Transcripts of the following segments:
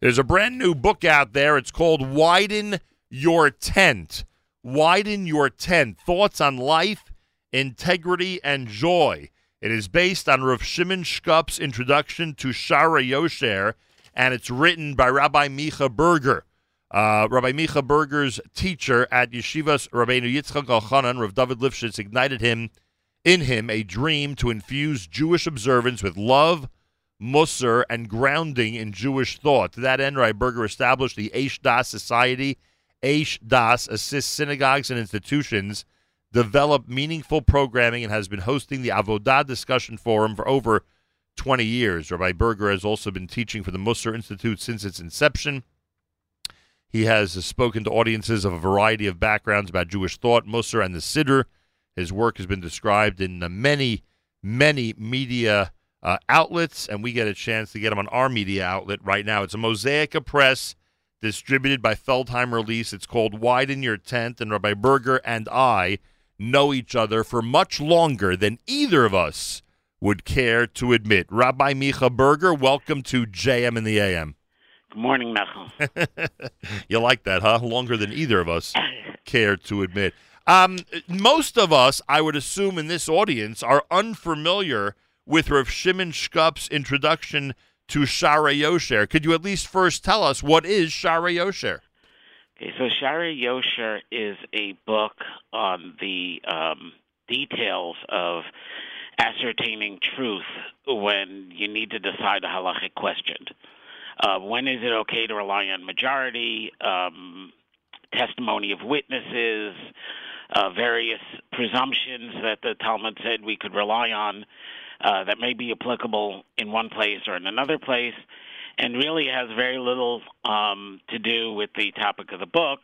There's a brand new book out there. It's called Widen Your Tent. Widen Your Tent Thoughts on Life, Integrity, and Joy. It is based on Rav Shimon Shkop's introduction to Shaarei Yosher, and it's written by Rabbi Micha Berger. Uh, Rabbi Micha Berger's teacher at Yeshivas Rabbeinu Yitzchak Elchanan, Rav David Lifshitz, ignited him in him a dream to infuse Jewish observance with love, Musser, and grounding in Jewish thought. To that end, Rabbi Berger established the Aish Das Society. Aish Das assists synagogues and institutions develop meaningful programming and has been hosting the Avodah Discussion Forum for over 20 years. Rabbi Berger has also been teaching for the Musser Institute since its inception. He has spoken to audiences of a variety of backgrounds about Jewish thought, Musser, and the Siddur. His work has been described in the many, many media uh, outlets, and we get a chance to get them on our media outlet right now. It's a Mosaica Press distributed by Feldheim Release. It's called Widen Your Tent, and Rabbi Berger and I know each other for much longer than either of us would care to admit. Rabbi Micha Berger, welcome to JM in the AM. Good morning, Nachum. you like that, huh? Longer than either of us care to admit. Um, most of us, I would assume, in this audience are unfamiliar with Rav Shimon Shkop's introduction to Shaarei Yosher. Could you at least first tell us what is Shaarei Yosher? Okay, so Shaarei Yosher is a book on the um, details of ascertaining truth when you need to decide a halachic question. Uh, when is it okay to rely on majority, um, testimony of witnesses, uh, various presumptions that the Talmud said we could rely on uh, that may be applicable in one place or in another place, and really has very little um, to do with the topic of the book,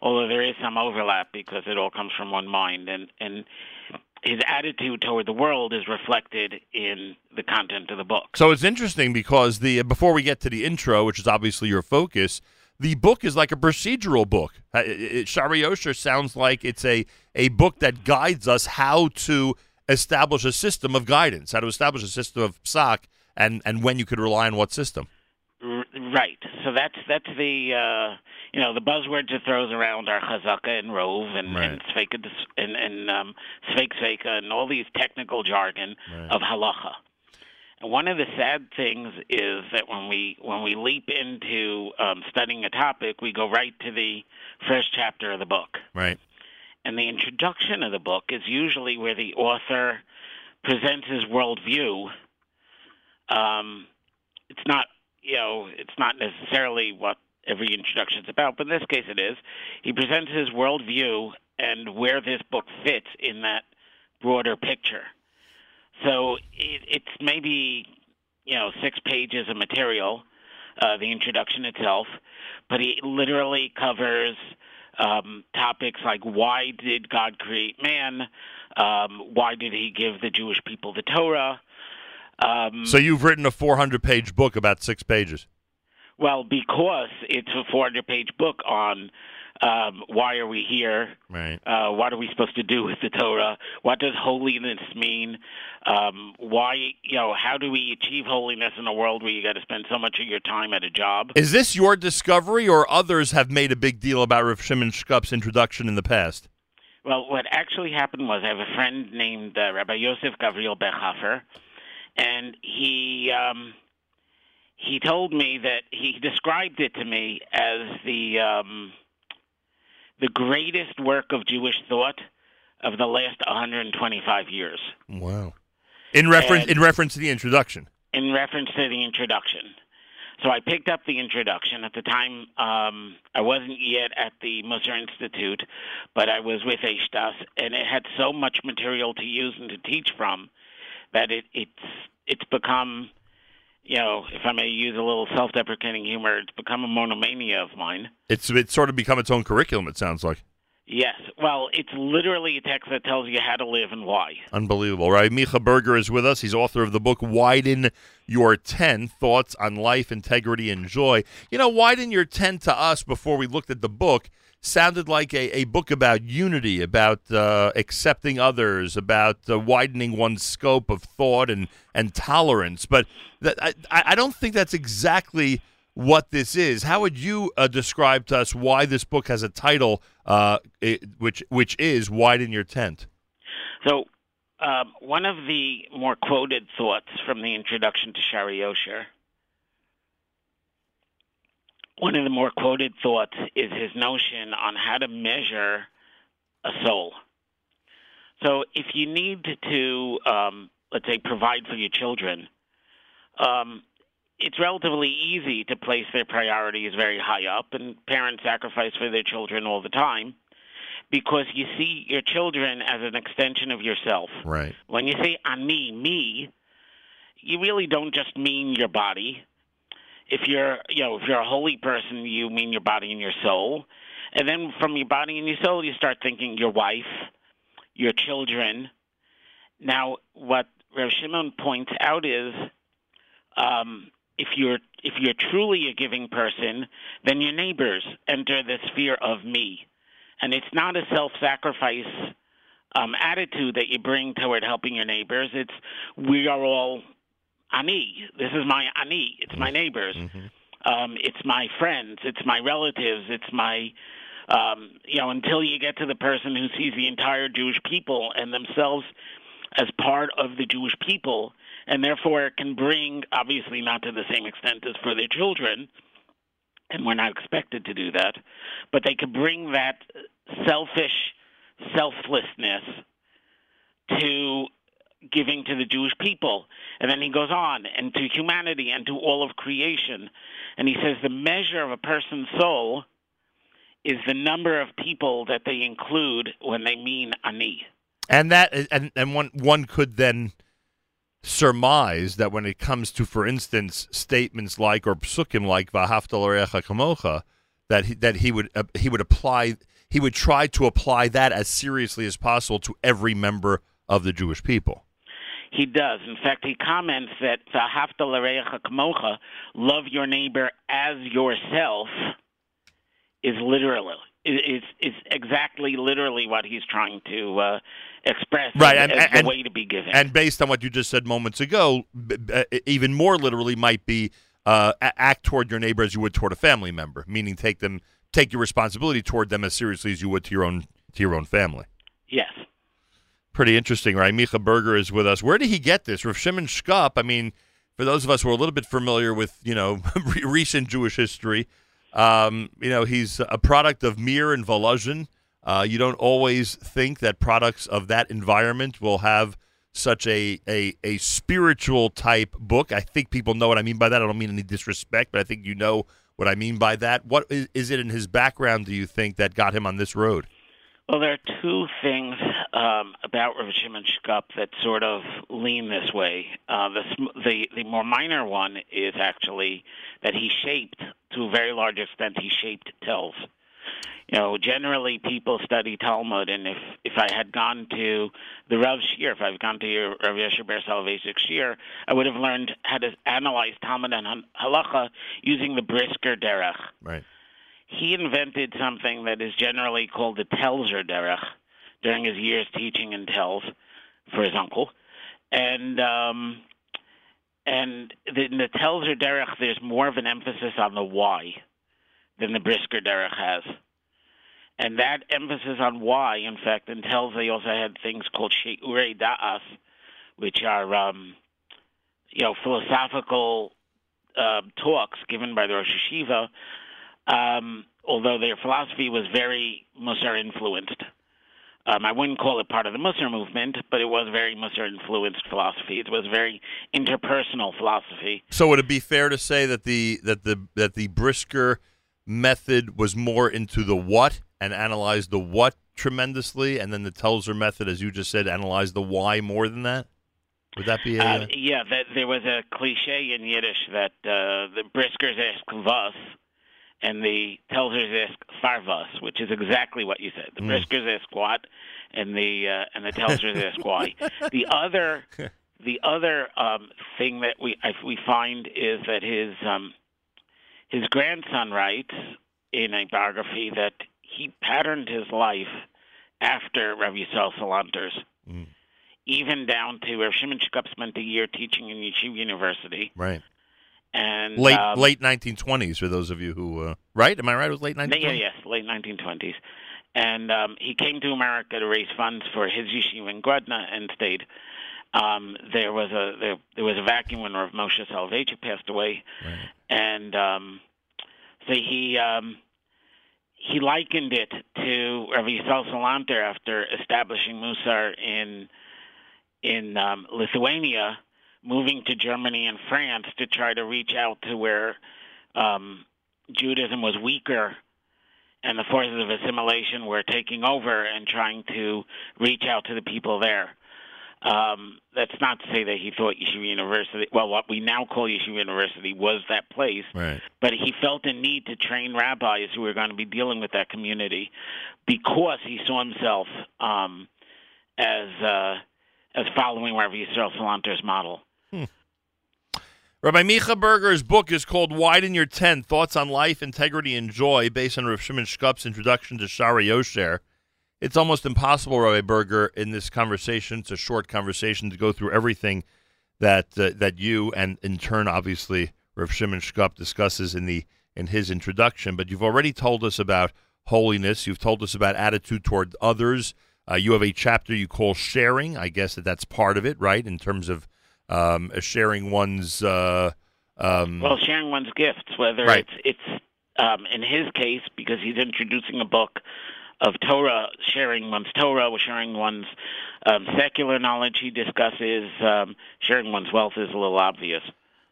although there is some overlap because it all comes from one mind. And, and his attitude toward the world is reflected in the content of the book. So it's interesting because the before we get to the intro, which is obviously your focus, the book is like a procedural book. Uh, Shaarei Yosher sounds like it's a a book that guides us how to establish a system of guidance, how to establish a system of psak, and and when you could rely on what system. Right. So that's that's the uh, you know the buzzwords it throws around are chazaka and rove and Right. and and and um, sveik sveka and all these technical jargon Right. of halacha. And one of the sad things is that when we when we leap into um, studying a topic, we go right to the first chapter of the book. Right. And the introduction of the book is usually where the author presents his worldview. Um, it's not, you know, it's not necessarily what every introduction is about, but in this case it is. He presents his worldview and where this book fits in that broader picture. So it, it's maybe, you know, six pages of material, uh, the introduction itself, but he literally covers um, topics like why did God create man? Um, why did he give the Jewish people the Torah? Um, So you've written a 400 page book about six pages. well, because it's a 400 page book on um, why are we here? Right. Uh, what are we supposed to do with the Torah? What does holiness mean? Um, why, you know, how do we achieve holiness in a world where you got to spend so much of your time at a job? Is this your discovery, or others have made a big deal about Rav Shimon Shkop's introduction in the past? Well, what actually happened was I have a friend named uh, Rabbi Yosef Gavriel Bechhofer, and he um, he told me that he described it to me as the um, the greatest work of Jewish thought of the last 125 years. Wow. In reference And- in reference to the introduction. in reference to the introduction. So I picked up the introduction. At the time, um, I wasn't yet at the Musser Institute, but I was with Aish Das, and it had so much material to use and to teach from that it, it's it's become, you know, if I may use a little self-deprecating humor, it's become a monomania of mine. It's it's sort of become its own curriculum. It sounds like Yes, well, it's literally a text that tells you how to live and why. unbelievable. Right, Micha Berger is with us. He's author of the book "Widen Your Tent: Thoughts on Life, Integrity, and Joy." You know, "Widen Your Tent" to us before we looked at the book sounded like a, a book about unity, about uh, accepting others, about uh, widening one's scope of thought and and tolerance. But I I don't think that's exactly what this is. How would you uh, describe to us why this book has a title, uh, it, which which is "Widen Your Tent"? So, um, one of the more quoted thoughts from the introduction to Shaarei Yosher, one of the more quoted thoughts is his notion on how to measure a soul. So, if you need to, um, let's say, provide for your children, um, it's relatively easy to place their priorities very high up, and parents sacrifice for their children all the time because you see your children as an extension of yourself. Right. When you say ani, me, you really don't just mean your body. If you're, you know, if you're a holy person, you mean your body and your soul. And then from your body and your soul, you start thinking your wife, your children. Now, what Rav Shimon points out is um, if you're if you're truly a giving person, then your neighbors enter the sphere of me, and it's not a self-sacrifice um, attitude that you bring toward helping your neighbors. It's we are all ani. This is my ani. It's my neighbors. Mm-hmm. Um, it's my friends. It's my relatives. It's my um, you know until you get to the person who sees the entire Jewish people and themselves as part of the Jewish people and therefore can bring, obviously not to the same extent as for their children, and we're not expected to do that, but they could bring that selfish selflessness to giving to the Jewish people. And then he goes on, and to humanity and to all of creation. And he says the measure of a person's soul is the number of people that they include when they mean ani. And that and and one one could then surmise that when it comes to, for instance, statements like or psukim like "Vahafta kamocha," that he, that he would uh, he would apply he would try to apply that as seriously as possible to every member of the Jewish people. He does. In fact, he comments that "Vahafta kamocha," love your neighbor as yourself, is literally is is exactly literally what he's trying to uh, express right, as, and, as and, way to be given. And based on what you just said moments ago, even more literally might be uh, act toward your neighbor as you would toward a family member, meaning take them take your responsibility toward them as seriously as you would to your own to your own family. Yes. Pretty interesting, right? Micha Berger is with us. Where did he get this? Rav Shimon Shkop, I mean, for those of us who are a little bit familiar with, you know, recent Jewish history, um, you know, he's a product of Mir and Volozhin. Uh, you don't always think that products of that environment will have such a, a a spiritual type book. I think people know what I mean by that. I don't mean any disrespect, but I think you know what I mean by that. What is, is it in his background? Do you think that got him on this road? Well, there are two things um, about Rav Shimon Shkop that sort of lean this way. Uh, the, the the more minor one is actually that he shaped, to a very large extent, he shaped tells you know, generally people study Talmud, and if if I had gone to the Rav Shir, if I've gone to Rav Yoshe Ber Soloveitchik Shir, I would have learned how to analyze Talmud and Halacha using the Brisker Derech. Right. He invented something that is generally called the Telzer Derech during his years teaching in Telz for his uncle, and um, and the, in the Telzer Derech, there's more of an emphasis on the why than the Brisker Derech has. And that emphasis on why, in fact, in Telz, they also had things called She'urei Da'as, which are, um, you know, philosophical uh, talks given by the Rosh Yeshiva, um, although their philosophy was very Musar influenced. Um, I wouldn't call it part of the Musar movement, but it was very Musar influenced philosophy. It was very interpersonal philosophy. So would it be fair to say that the that the that the Brisker method was more into the what and analyze the what tremendously, and then the Telzer method, as you just said, analyze the why more than that? Would that be a, uh, yeah? That, there was a cliche in Yiddish that uh, the Briskers ask was, and the Telzers ask farvas, which is exactly what you said. The mm. Briskers ask what, and the uh, and the Telzers ask why. The other the other um, thing that we I, we find is that his um, his grandson writes in a biography that he patterned his life after Rav Yisrael Salanter's, mm. even down to Rav Shimon Shkop spent a year teaching in Yeshiva University. Right. And late um, late 1920s for those of you who uh, right? Am I right? It was late 1920s. Yeah, yes, late 1920s. And um, he came to America to raise funds for his yeshiva in Grodno and stayed. Um, there was a there, there was a vacuum when Rav Moshe Soloveitchik passed away, Right. and um, so he um, he likened it to Rav Yisrael Salanter after establishing Musar in in um, Lithuania, moving to Germany and France to try to reach out to where um, Judaism was weaker and the forces of assimilation were taking over and trying to reach out to the people there. Um, that's not to say that he thought Yeshiva University, well, what we now call Yeshiva University, was that place, Right. but he felt a need to train rabbis who were going to be dealing with that community because he saw himself um, as uh, as following Rabbi Yisrael Salanter's model. Rabbi Micha Berger's book is called Widen Your Tent Thoughts on Life, Integrity, and Joy, based on Rav Shimon Shkop's introduction to Shaarei Yosher. It's almost impossible, Rabbi Berger, in this conversation, it's a short conversation, to go through everything that uh, that you and in turn, obviously, Rav Shimon Shkop discusses in the in his introduction. But you've already told us about holiness. You've told us about attitude toward others. Uh, you have a chapter you call sharing. I guess that that's part of it, right? In terms of um, sharing one's. Uh, um, Well, sharing one's gifts, whether Right. it's it's um, in his case because he's introducing a book of Torah, sharing one's Torah, or sharing one's um, secular knowledge. He discusses um, sharing one's wealth is a little obvious.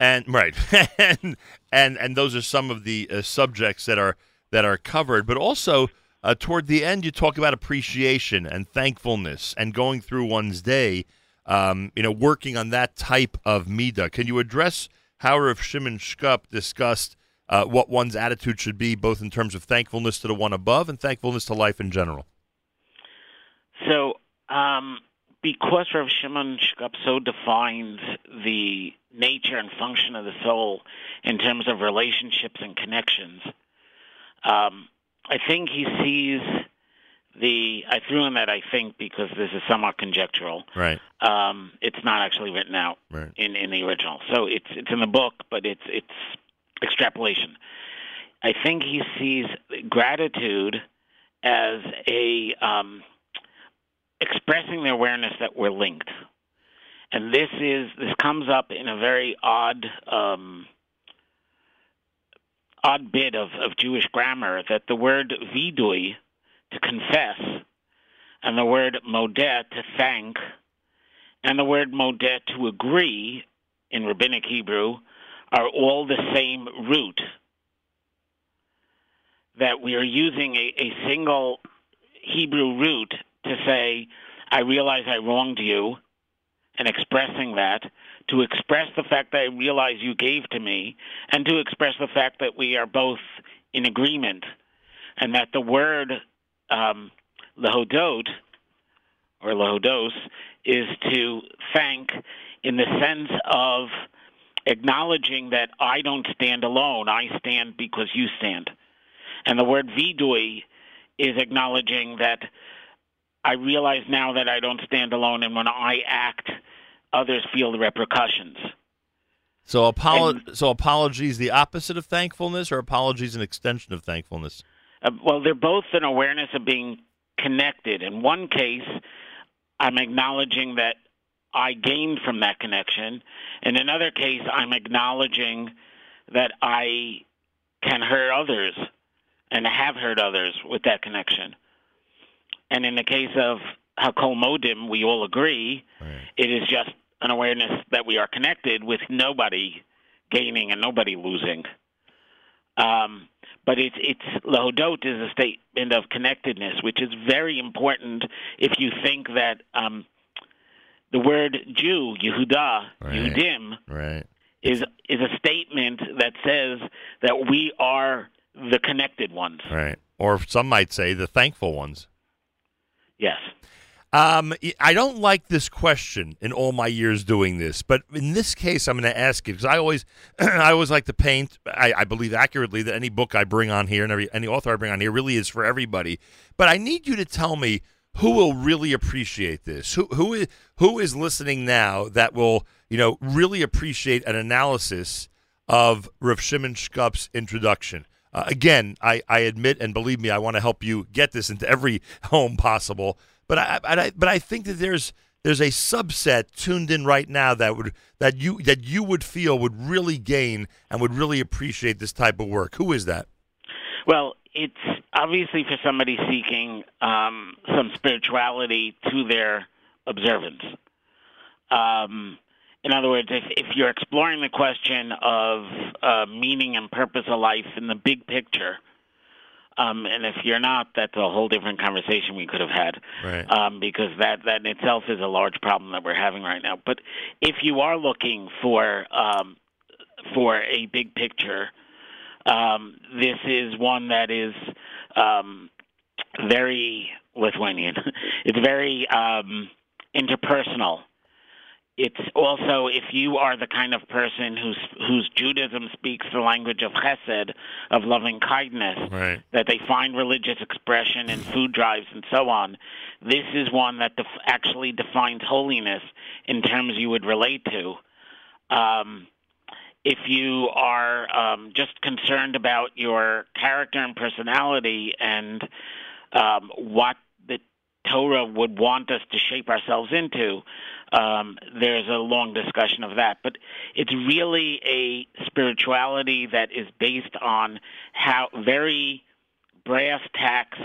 and right, and and and those are some of the uh, subjects that are that are covered. But also uh, toward the end, you talk about appreciation and thankfulness and going through one's day. Um, you know, working on that type of midah. Can you address how Rav Shimon Shkop discussed uh, what one's attitude should be, both in terms of thankfulness to the one above and thankfulness to life in general? So, um, because Rav Shimon Shkop so defines the nature and function of the soul in terms of relationships and connections, um, I think he sees the. I threw in that I think because this is somewhat conjectural. Right, Um, it's not actually written out right, in, in the original, so it's it's in the book, but it's it's extrapolation. I think he sees gratitude as a um, expressing the awareness that we're linked, and this is this comes up in a very odd um, odd bit of, of Jewish grammar that the word vidui to confess and the word modet to thank and the word modet to agree in rabbinic Hebrew are all the same root. That we are using a, a single Hebrew root to say, I realize I wronged you, and expressing that, to express the fact that I realize you gave to me, and to express the fact that we are both in agreement, and that the word um, lehodot, or lehodos, is to thank in the sense of acknowledging that I don't stand alone. I stand because you stand. And the word vidui is acknowledging that I realize now that I don't stand alone, and when I act, others feel the repercussions. So, apolo- so apologies the opposite of thankfulness, or apologies an extension of thankfulness? Uh, well, they're both an awareness of being connected. In one case, I'm acknowledging that I gained from that connection. In another case, I'm acknowledging that I can hurt others and have hurt others with that connection. And in the case of Hakol Modim, we all agree Right. it is just an awareness that we are connected with nobody gaining and nobody losing. Um, but it's it's lahodot is a statement of connectedness, which is very important if you think that um, the word Jew, Yehuda, Right. Yehudim, Right. is is a statement that says that we are the connected ones. Right. Or some might say the thankful ones. Yes. Um, I don't like this question in all my years doing this, but in this case, I'm going to ask it because I always, I always like to paint. I, I believe accurately that any book I bring on here and every any author I bring on here really is for everybody. But I need you to tell me who will really appreciate this. Who who is who is listening now that will you know really appreciate an analysis of Rav Shimon Shkop's introduction. Uh, again, I, I admit and believe me, I want to help you get this into every home possible. But I, I but I think that there's there's a subset tuned in right now that would that you that you would feel would really gain and would really appreciate this type of work. Who is that? Well, it's obviously for somebody seeking um, some spirituality to their observance. Um, in other words, if, if you're exploring the question of uh, meaning and purpose of life in the big picture, um, and if you're not, that's a whole different conversation we could have had, right. um, because that that in itself is a large problem that we're having right now. But if you are looking for um, for a big picture, um, this is one that is um, very Lithuanian. it's very um, interpersonal it's also if you are the kind of person whose whose Judaism speaks the language of chesed, of loving kindness, right. that they find religious expression in food drives and so on. This is one that def- actually defines holiness in terms you would relate to. Um, if you are um, just concerned about your character and personality and um, what the Torah would want us to shape ourselves into, um, there's a long discussion of that. But it's really a spirituality that is based on how very brass tacks,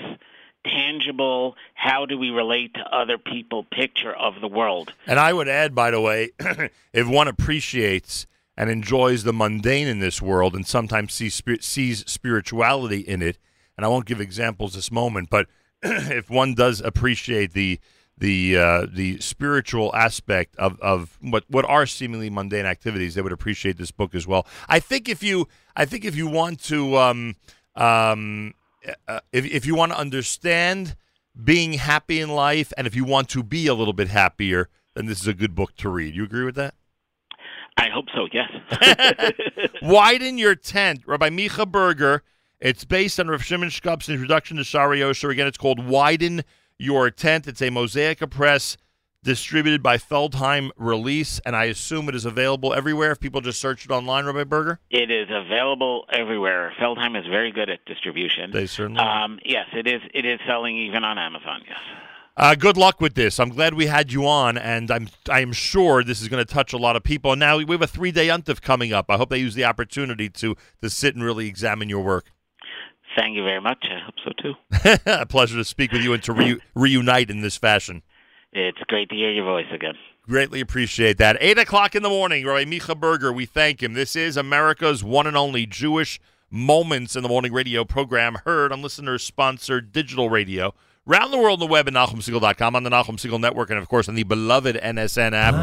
tangible, how do we relate to other people picture of the world. And I would add, by the way, if one appreciates and enjoys the mundane in this world and sometimes sees, sees spirituality in it, and I won't give examples this moment, but if one does appreciate the the uh, the spiritual aspect of, of what what are seemingly mundane activities, they would appreciate this book as well. I think if you I think if you want to um, um, uh, if if you want to understand being happy in life, and if you want to be a little bit happier, then this is a good book to read. You agree with that? I hope so. Yes. Widen your tent, Rabbi Micha Berger. It's based on Rav Shimon Shkop's introduction to Shaarei Yosher. Again, it's called Widen your tent. It's a Mosaica Press distributed by Feldheim Release, and I assume it is available everywhere if people just search it online, Rabbi Berger? It is available everywhere. Feldheim is very good at distribution. They certainly um, Yes, it is It is selling even on Amazon, yes. Uh, good luck with this. I'm glad we had you on, and I'm I am sure this is going to touch a lot of people. And now we have a three day untif coming up. I hope they use the opportunity to to sit and really examine your work. Thank you very much. I hope so too. a pleasure to speak with you and to re- reunite in this fashion. It's great to hear your voice again. Greatly appreciate that. Eight o'clock in the morning, Rabbi Micha Berger. We thank him. This is America's one and only Jewish Moments in the Morning radio program, heard on listener-sponsored digital radio. Round the world on the web at NachumSegal.com, on the Nachum Segal Network, and of course on the beloved NSN app.